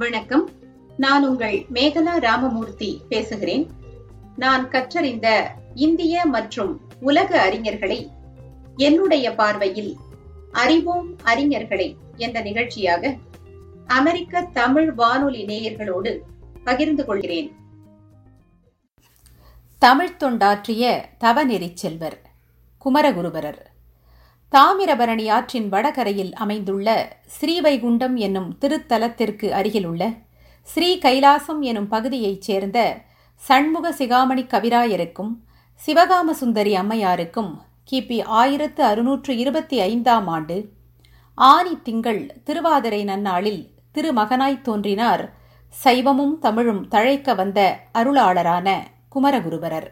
வணக்கம். நான் உங்கள் மேகலா ராமமூர்த்தி பேசுகிறேன். நான் கற்றறிந்த இந்திய மற்றும் உலக அறிஞர்களை என்னுடைய பார்வையில் அறிவோம் அறிஞர்களை என்ற நிகழ்ச்சியாக அமெரிக்க தமிழ் வானொலி நேயர்களோடு பகிர்ந்து கொள்கிறேன். தமிழ் தொண்டாற்றிய தவநெறிச் செல்வர் குமரகுருபரர். தாமிரபரணி ஆற்றின் வடகரையில் அமைந்துள்ள ஸ்ரீவைகுண்டம் என்னும் திருத்தலத்திற்கு அருகிலுள்ள ஸ்ரீ கைலாசம் எனும் பகுதியைச் சேர்ந்த சண்முக சிகாமணி கவிராயருக்கும் சிவகாம சுந்தரி அம்மையாருக்கும் கிபி ஆயிரத்து அறுநூற்று இருபத்தி ஐந்தாம் ஆண்டு ஆனி திங்கள் திருவாதிரை நன்னாளில் திருமகனாய் தோன்றினார் சைவமும் தமிழும் தழைக்க வந்த அருளாளரான குமரகுருபரர்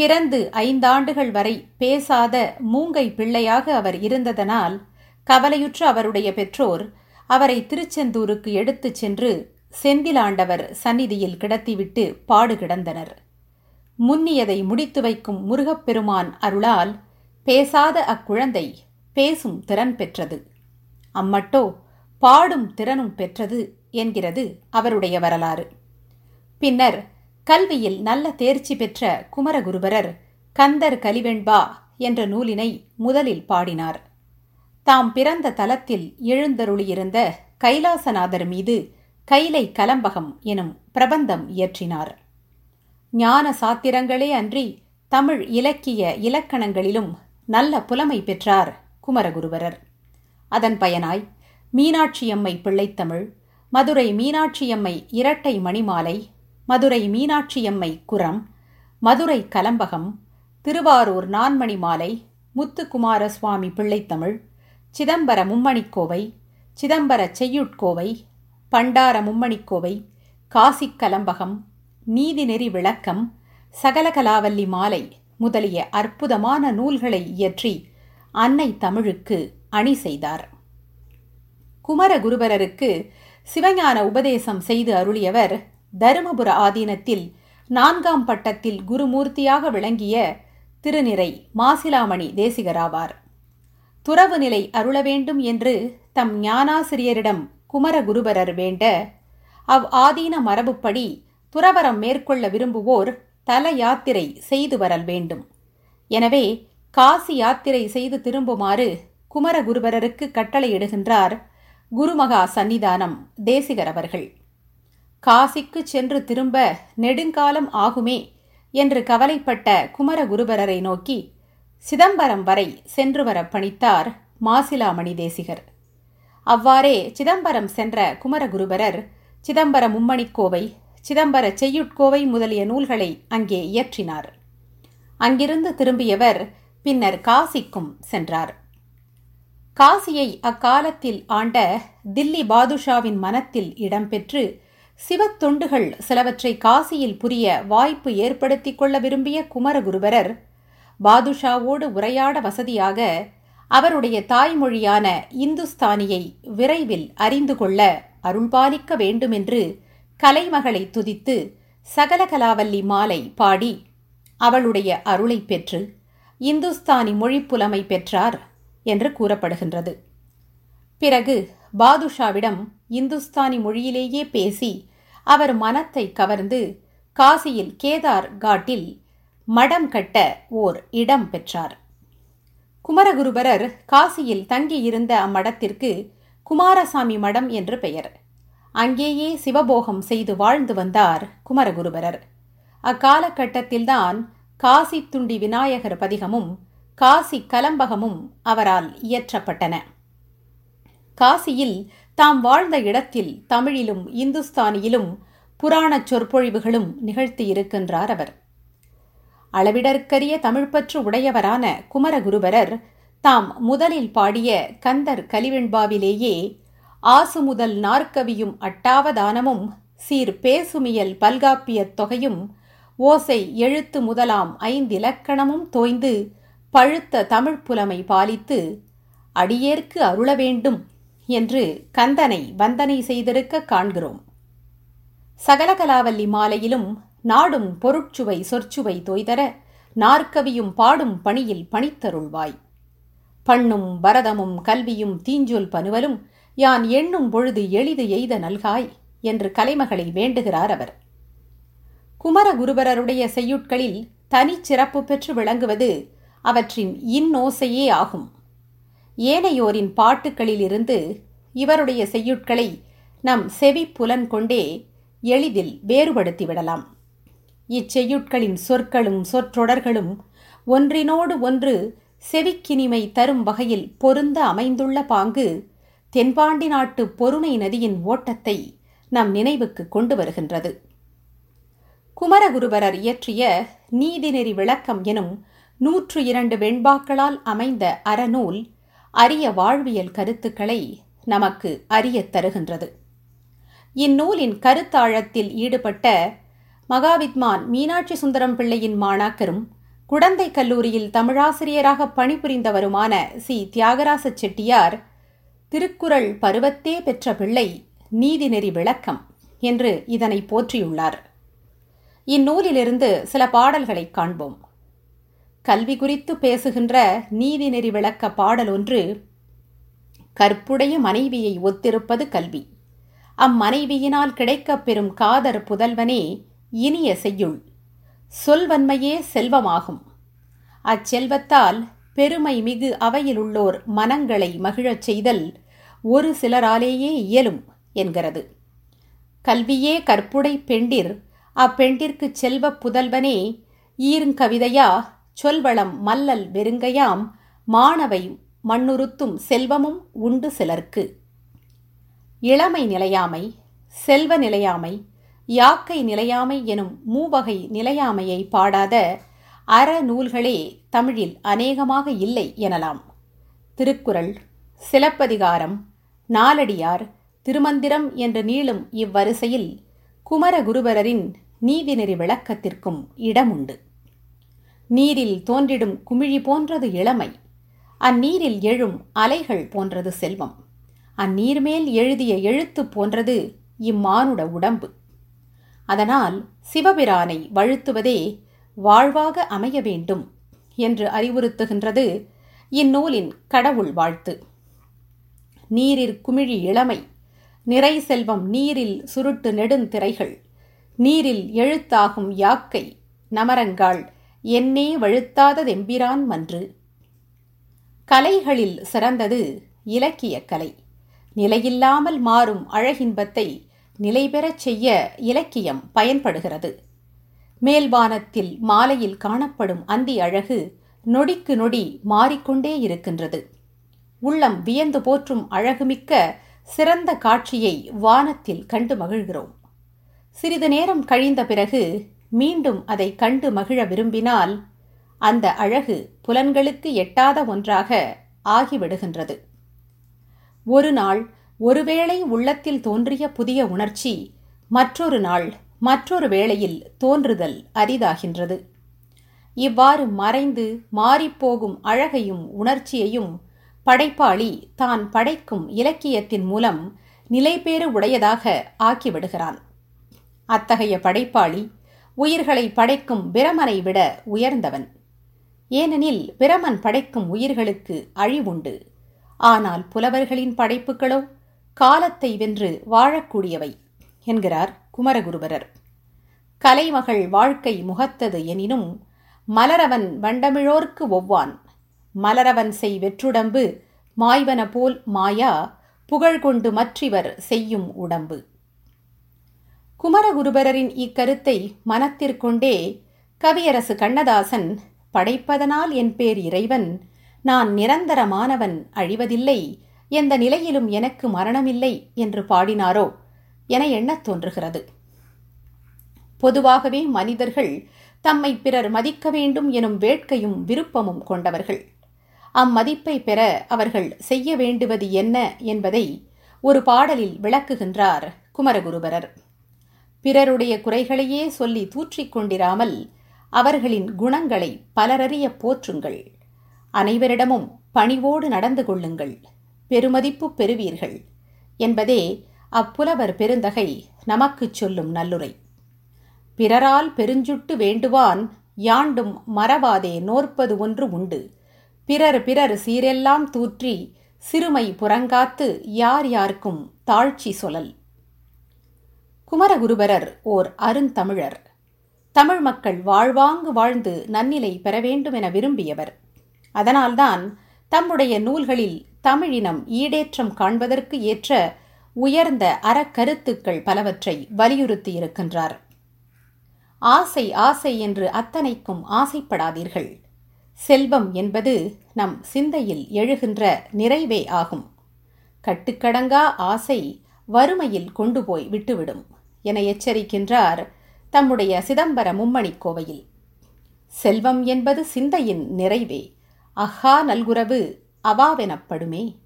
பிறந்து ஐந்தாண்டுகள் வரை பேசாத மூங்கை பிள்ளையாக அவர் இருந்ததனால் கவலையுற்ற அவருடைய பெற்றோர் அவரை திருச்செந்தூருக்கு எடுத்துச் சென்று செந்திலாண்டவர் சந்நிதியில் கிடத்திவிட்டு பாடு கிடந்தனர். முன்னியதை முடித்து வைக்கும் முருகப்பெருமான் அருளால் பேசாத அக்குழந்தை பேசும் திறன் பெற்றது. அம்மட்டோ பாடும் திறனும் பெற்றது என்கிறது அவருடைய வரலாறு. பின்னர் கல்வியில் நல்ல தேர்ச்சி பெற்ற குமரகுருபரர் கந்தர் கலிவெண்பா என்ற நூலினை முதலில் பாடினார். தாம் பிறந்த தலத்தில் எழுந்தருளியிருந்த கைலாசநாதர் மீது கைலை கலம்பகம் எனும் பிரபந்தம் இயற்றினார். ஞான சாத்திரங்களே அன்றி தமிழ் இலக்கிய இலக்கணங்களிலும் நல்ல புலமை பெற்றார் குமரகுருபரர். அதன் பயனாய் மீனாட்சியம்மை பிள்ளைத்தமிழ் மதுரை மீனாட்சியம்மை இரட்டை மணிமாலை மதுரை மீனாட்சியம்மை குரம் மதுரை கலம்பகம் திருவாரூர் நான்மணி மாலை முத்துக்குமார சுவாமி பிள்ளைத்தமிழ் சிதம்பர மும்மணிக்கோவை சிதம்பர செய்யுட்கோவை பண்டார மும்மணிக்கோவை காசிக் கலம்பகம் நீதிநெறி விளக்கம் சகலகலாவல்லி மாலை முதலிய அற்புதமான நூல்களை இயற்றி அன்னை தமிழுக்கு அணி செய்தார். குமரகுருபரருக்கு சிவஞான உபதேசம் செய்து அருளியவர் தருமபுர ஆதீனத்தில் நான்காம் பட்டத்தில் குருமூர்த்தியாக விளங்கிய திருநிறை மாசிலாமணி தேசிகராவார். துறவு நிலை அருள வேண்டும் என்று தம் ஞானாசிரியரிடம் குமரகுருபரர் வேண்ட அவ் ஆதீன மரபுப்படி துறவரம் மேற்கொள்ள விரும்புவோர் தல யாத்திரை செய்து வரல் வேண்டும். எனவே காசி யாத்திரை செய்து திரும்புமாறு குமரகுருபரருக்கு கட்டளையிடுகின்றார் குருமகா சந்நிதானம் தேசிகர் அவர்கள். காசிக்கு சென்று திரும்ப நெடுங்காலம் ஆகுமே என்று கவலைப்பட்ட குமரகுருபரரை நோக்கி சிதம்பரம் வரை சென்று வர பணித்தார் மாசிலாமணி தேசிகர். அவ்வாறே சிதம்பரம் சென்ற குமரகுருபரர் சிதம்பர மும்மணிக்கோவை சிதம்பர செய்யுட்கோவை முதலிய நூல்களை அங்கே இயற்றினார். அங்கிருந்து திரும்பியவர் பின்னர் காசிக்கும் சென்றார். காசியை அக்காலத்தில் ஆண்ட தில்லி பாதுஷாவின் மனத்தில் இடம்பெற்று சிவத்தொண்டுகள் சிலவற்றை காசியில் புரிய வாய்ப்பு ஏற்படுத்திக் கொள்ள விரும்பிய குமரகுருபரர் பாதுஷாவோடு உரையாட வசதியாக அவருடைய தாய்மொழியான இந்துஸ்தானியை விரைவில் அறிந்து கொள்ள அருள்பாலிக்க வேண்டுமென்று கலைமகளை துதித்து சகலகலாவல்லி மாலை பாடி அவளுடைய அருளை பெற்று இந்துஸ்தானி மொழிப்புலமை பெற்றார் என்று கூறப்படுகின்றது. பிறகு பாதுஷாவிடம் இந்துஸ்தானி மொழியிலேயே பேசி அவர் மனத்தை கவர்ந்து காசியில் கேதார் காட்டில் மடம் கட்ட ஓர் இடம் பெற்றார். குமரகுருபரர் காசியில் தங்கியிருந்த அம்மடத்திற்கு குமாரசாமி மடம் என்று பெயர். அங்கேயே சிவபோகம் செய்து வாழ்ந்து வந்தார் குமரகுருபரர். அக்காலகட்டத்தில்தான் காசி துண்டி விநாயகர் பதிகமும் காசி கலம்பகமும் அவரால் இயற்றப்பட்டன. காசியில் தாம் வாழ்ந்த இடத்தில் தமிழிலும் இந்துஸ்தானியிலும் புராணச் சொற்பொழிவுகளும் நிகழ்த்தியிருக்கின்றார் அவர். அளவிடற்கரிய தமிழ்ப்பற்று உடையவரான குமரகுருபரர் தாம் முதலில் பாடிய கந்தர் கலிவெண்பாவிலேயே ஆசு முதல் நாற்கவியும் அட்டாவதானமும் சீர் பேசுமியல் பல்காப்பியத் தொகையும் ஓசை எழுத்து முதலாம் ஐந்திலக்கணமும் தோய்ந்து பழுத்த தமிழ் புலமை பாலித்து அடியேற்கு அருள வேண்டும் என்று கந்தனை வந்தனை செய்திருக்க காண்கிறோம். சகலகலாவல்லி மாலையிலும் நாடும் பொருட்சுவை சொற்சுவை தோய்தர நாற்கவியும் பாடும் பணியில் பணித்தருள்வாய். பண்ணும் பரதமும் கல்வியும் தீஞ்சொல் பனுவலும் யான் எண்ணும் பொழுது எளிது எய்த நல்காய் என்று கலைமகளை வேண்டுகிறார் அவர். குமரகுருபரருடைய செய்யுட்களில் தனிச்சிறப்பு பெற்று விளங்குவது அவற்றின் இன்னோசையே ஆகும். ஏனையோரின் பாட்டுக்களிலிருந்து இவருடைய செய்யுட்களை நம் செவி புலன் கொண்டே எளிதில் வேறுபடுத்திவிடலாம். இச்செய்யுட்களின் சொற்களும் சொற்றொடர்களும் ஒன்றினோடு ஒன்று செவிக்கினிமை தரும் வகையில் பொருந்த அமைந்துள்ள பாங்கு தென்பாண்டி நாட்டு பொருணை நதியின் ஓட்டத்தை நம் நினைவுக்கு கொண்டு வருகின்றது. குமரகுருபரர் இயற்றிய நீதிநெறி விளக்கம் எனும் நூற்று இரண்டு வெண்பாக்களால் அமைந்த அறநூல் அரிய வாழ்வியல் கருத்துக்களை நமக்கு அறியத் தருகின்றது. இந்நூலின் கருத்தாழத்தில் ஈடுபட்ட மகாவித்மான் மீனாட்சி சுந்தரம் பிள்ளையின் மாணாக்கரும் குடந்தை கல்லூரியில் தமிழாசிரியராக பணிபுரிந்தவருமான சி. தியாகராச செட்டியார் திருக்குறள் பருவத்தே பெற்ற பிள்ளை நீதிநெறி விளக்கம் என்று இதனை போற்றியுள்ளார். இந்நூலிலிருந்து சில பாடல்களை காண்போம். கல்வி குறித்து பேசுகின்ற நீதிநெறி விளக்க பாடல் ஒன்று கற்புடைய மனைவியை ஒத்திருப்பது கல்வி. அம்மனைவியினால் கிடைக்கப் பெறும் காதர் புதல்வனே இனிய செய்யுள். சொல்வன்மையே செல்வமாகும். அச்செல்வத்தால் பெருமை மிகு அவையிலுள்ளோர் மனங்களை மகிழச் செய்தல் ஒரு சிலராலேயே இயலும் என்கிறது. கல்வியே கற்புடை பெண்டிர் அப்பெண்டிற்கு செல்வ புதல்வனே ஈருங்கவிதையா சொல்வளம் மல்லல் வெறுங்கையாம் மாணவை மண்ணுறுத்தும் செல்வமும் உண்டு சிலர்க்கு. இளமை நிலையாமை செல்வ நிலையாமை யாக்கை நிலையாமை எனும் மூவகை நிலையாமையை பாடாத அற நூல்களே தமிழில் அநேகமாக இல்லை எனலாம். திருக்குறள் சிலப்பதிகாரம் நாலடியார் திருமந்திரம் என்று நீளும் இவ்வரிசையில் குமரகுருபரரின் நீதிநெறி விளக்கத்திற்கும் இடமுண்டு. நீரில் தோன்றிடும் குமிழி போன்றது இளமை. அந்நீரில் எழும் அலைகள் போன்றது செல்வம். அந்நீர்மேல் எழுதிய எழுத்து போன்றது இம்மானுட உடம்பு. அதனால் சிவபிரானை வழுத்துவதே வாழ்வாக அமைய வேண்டும் என்று அறிவுறுத்துகின்றது இந்நூலின் கடவுள் வாழ்த்து. நீரிற் குமிழி இளமை நிறை செல்வம் நீரில் சுருட்டு நெடுந்திரைகள் நீரில் எழுத்தாகும் யாக்கை நமரங்காள் என்னே வழுத்தாததெம்பிரான் மன்று. கலைகளில் சிறந்தது இலக்கியக் கலை. நிலையில்லாமல் மாறும் அழகின்பத்தை நிலைபெறச் செய்ய இலக்கியம் பயன்படுகிறது. மேல்வானத்தில் மாலையில் காணப்படும் அந்தி அழகு நொடிக்கு நொடி மாறிக்கொண்டே இருக்கின்றது. உள்ளம் வியந்து போற்றும் அழகுமிக்க சிறந்த காட்சியை வானத்தில் கண்டு மகிழ்கிறோம். சிறிது நேரம் கழிந்த பிறகு மீண்டும் அதை கண்டு மகிழ விரும்பினால் அந்த அழகு புலன்களுக்கு எட்டாத ஒன்றாக ஆகிவிடுகின்றது. ஒரு நாள் ஒருவேளை உள்ளத்தில் தோன்றிய புதிய உணர்ச்சி மற்றொரு நாள் மற்றொரு வேளையில் தோன்றுதல் அரிதாகின்றது. இவ்வாறு மறைந்து மாறிப்போகும் அழகையும் உணர்ச்சியையும் படைப்பாளி தான் படைக்கும் இலக்கியத்தின் மூலம் நிலைபேறு உடையதாக ஆக்கிவிடுகிறான். அத்தகைய படைப்பாளி உயிர்களை படைக்கும் பிரமனை விட உயர்ந்தவன். ஏனெனில் பிரமன் படைக்கும் உயிர்களுக்கு அழிவுண்டு. ஆனால் புலவர்களின் படைப்புகளோ காலத்தை வென்று வாழக்கூடியவை என்கிறார் குமரகுருபரர். கலைமகள் வாழ்க்கை முகத்தது எனினும் மலரவன் வண்டமிழோர்க்கு ஒவ்வான். மலரவன் செய் வெற்றுடம்பு மாய்வன போல் மாயா புகழ் கொண்டு மற்றிவர் செய்யும் உடம்பு. குமரகுருபரரின் இக்கருத்தை மனத்திற்கொண்டே கவியரசு கண்ணதாசன் படைப்பதனால் என் பேர் இறைவன் நான் நிரந்தரமானவன் அழிவதில்லை எந்த நிலையிலும் எனக்கு மரணமில்லை என்று பாடினாரோ என எண்ணத் தோன்றுகிறது. பொதுவாகவே மனிதர்கள் தம்மை பிறர் மதிக்க வேண்டும் எனும் வேட்கையும் விருப்பமும் கொண்டவர்கள். அம்மதிப்பை பெற அவர்கள் செய்ய வேண்டுவது என்ன என்பதை ஒரு பாடலில் விளக்குகின்றார் குமரகுருபரர். பிறருடைய குறைகளையே சொல்லி தூற்றிக் கொண்டிராமல் அவர்களின் குணங்களை பலரறிய போற்றுங்கள். அனைவரிடமும் பணிவோடு நடந்து கொள்ளுங்கள். பெருமதிப்பு பெறுவீர்கள் என்பதே அப்புலவர் பெருந்தகை நமக்குச் சொல்லும் நல்லுரை. பிறரால் பெருஞ்சுட்டு வேண்டுவான் யாண்டும் மறவாதே நோற்பது ஒன்று உண்டு. பிறர் பிறர் சீரெல்லாம் தூற்றி சிறுமை புறங்காத்து யார் யாருக்கும் தாழ்ச்சி சொலல். குமரகுருபரர் ஓர் அருந்தமிழர். தமிழ் மக்கள் வாழ்வாங்கு வாழ்ந்து நன்னிலை பெற வேண்டும் என விரும்பியவர். அதனால்தான் தம்முடைய நூல்களில் தமிழினம் ஈடேற்றம் காண்பதற்கு ஏற்ற உயர்ந்த அறக்கருத்துக்கள் பலவற்றை வலியுறுத்தியிருக்கின்றார். ஆசை ஆசை என்று அத்தனைக்கும் ஆசைப்படாதீர்கள். செல்வம் என்பது நம் சிந்தையில் எழுகின்ற நிறைவே ஆகும். கட்டுக்கடங்கா ஆசை வறுமையில் கொண்டு போய் விட்டுவிடும். என எச்சரிக்கின்றார் தம்முடைய சிதம்பர மும்மணி கோவையில். செல்வம் என்பது சிந்தையின் நிறைவே அஹா நல்குரவு அவாவெனப்படுமே.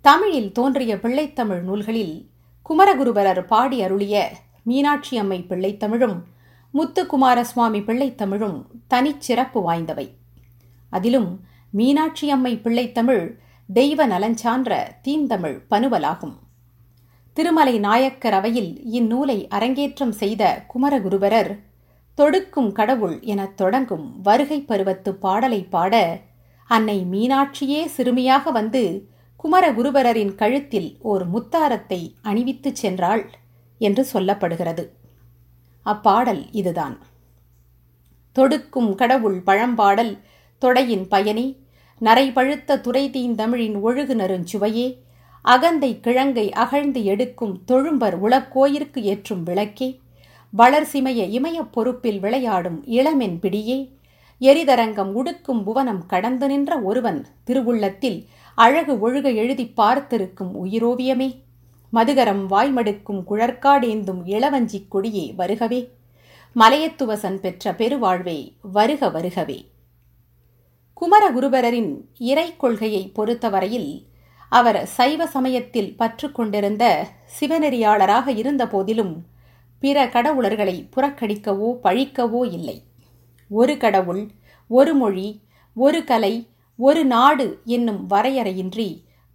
தமிழில் தோன்றிய பிள்ளைத்தமிழ் நூல்களில் குமரகுருபரர் பாடி அருளிய மீனாட்சி அம்மை பிள்ளைத்தமிழும் முத்துக்குமாரசுவாமி பிள்ளைத்தமிழும் தனிச்சிறப்பு வாய்ந்தவை. அதிலும் மீனாட்சி அம்மை பிள்ளைத்தமிழ் தெய்வ நலஞ்சான்ற தீந்தமிழ் பனுவலாகும். திருமலை நாயக்கர் அவையில் இந்நூலை அரங்கேற்றம் செய்த குமரகுருபரர் தொடுக்கும் கடவுள் எனத் தொடங்கும் வருகை பருவத்து பாடலை பாட அன்னை மீனாட்சியே சிறுமியாக வந்து குமரகுருபரரின் கழுத்தில் ஓர் முத்தாரத்தை அணிவித்துச் சென்றாள் என்று சொல்லப்படுகிறது. அப்பாடல் இதுதான். தொடுக்கும் கடவுள் பழம்பாடல் தொடையின் பயனி நரைபழுத்த துறை தீந்தமிழின் ஒழுகு நறுஞ்சுவையே அகந்தை கிழங்கை அகழ்ந்து எடுக்கும் தொழும்பர் உளக்கோயிற்கு ஏற்றும் விளக்கே. வளர்சிமைய இமயப் பொறுப்பில் விளையாடும் இளமென் பிடியே. எரிதரங்கம் உடுக்கும் புவனம் கடந்து நின்ற ஒருவன் திருவுள்ளத்தில் அழகு ஒழுக எழுதி பார்த்திருக்கும் உயிரோவியமே. மதுகரம் வாய்மடுக்கும் குழற்காடேந்தும் இளவஞ்சிக் கொடியே வருகவே. மலையத்துவசன் பெற்ற பெருவாழ்வே வருக வருகவே. குமரகுருபரரின் இறை கொள்கையை பொறுத்தவரையில் அவர் சைவ சமயத்தில் பற்று கொண்டிருந்த சிவநெறியாளராக இருந்த போதிலும் பிற கடவுளர்களை புறக்கணிக்கவோ பழிக்கவோ இல்லை. ஒரு கடவுள் ஒரு மொழி ஒரு கலை ஒரு நாடு என்னும் வரையறையின்றி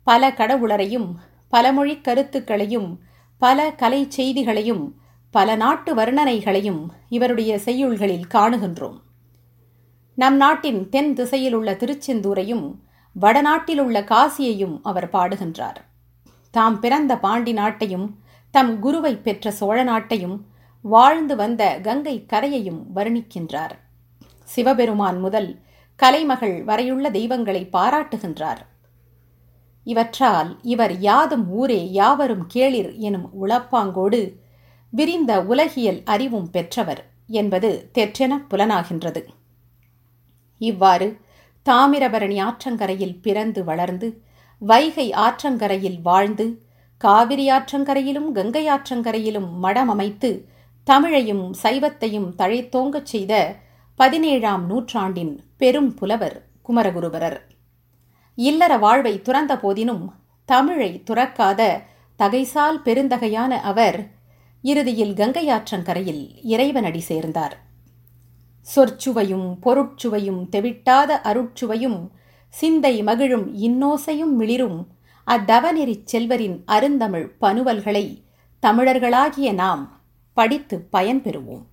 பல கடவுளரையும் பல மொழி கருத்துக்களையும் பல கலை செய்திகளையும் பல நாட்டு வர்ணனைகளையும் இவருடைய செய்யுள்களில் காணுகின்றோம். நம் நாட்டின் தென் திசையில் உள்ள திருச்செந்தூரையும் வடநாட்டில் உள்ள காசியையும் அவர் பாடுகின்றார். தாம் பிறந்த பாண்டி நாட்டையும் தம் குருவை பெற்ற சோழ நாட்டையும் வாழ்ந்து வந்த கங்கை கரையையும் வர்ணிக்கின்றார். சிவபெருமான் முதல் கலைமகள் வரையுள்ள தெய்வங்களை பாராட்டுகின்றார். இவற்றால் இவர் யாதும் ஊரே யாவரும் கேளிர் எனும் உளப்பாங்கோடு விரிந்த உலகியல் அறிவும் பெற்றவர் என்பது தெற்றென புலனாகின்றது. இவ்வாறு தாமிரபரணி ஆற்றங்கரையில் பிறந்து வளர்ந்து வைகை ஆற்றங்கரையில் வாழ்ந்து காவிரி ஆற்றங்கரையிலும் கங்கை ஆற்றங்கரையிலும் மடம் அமைத்து தமிழையும் சைவத்தையும் தழைத்தோங்கச் செய்த பதினேழாம் நூற்றாண்டின் பெரும் புலவர் குமரகுருபரர். இல்லற வாழ்வை துறந்த போதினும் தமிழை துறக்காத தகைசால் பெருந்தகையான அவர் இறுதியில் கங்கையாற்றங்கரையில் இறைவனடி சேர்ந்தார். சொற்சுவையும் பொருட்சுவையும் தெவிட்டாத அருட்சுவையும் சிந்தை மகிழும் இன்னோசையும் மிளிரும் அத்தவநெறிச் செல்வரின் அருந்தமிழ் பனுவல்களை தமிழர்களாகிய நாம் படித்து பயன்பெறுவோம்.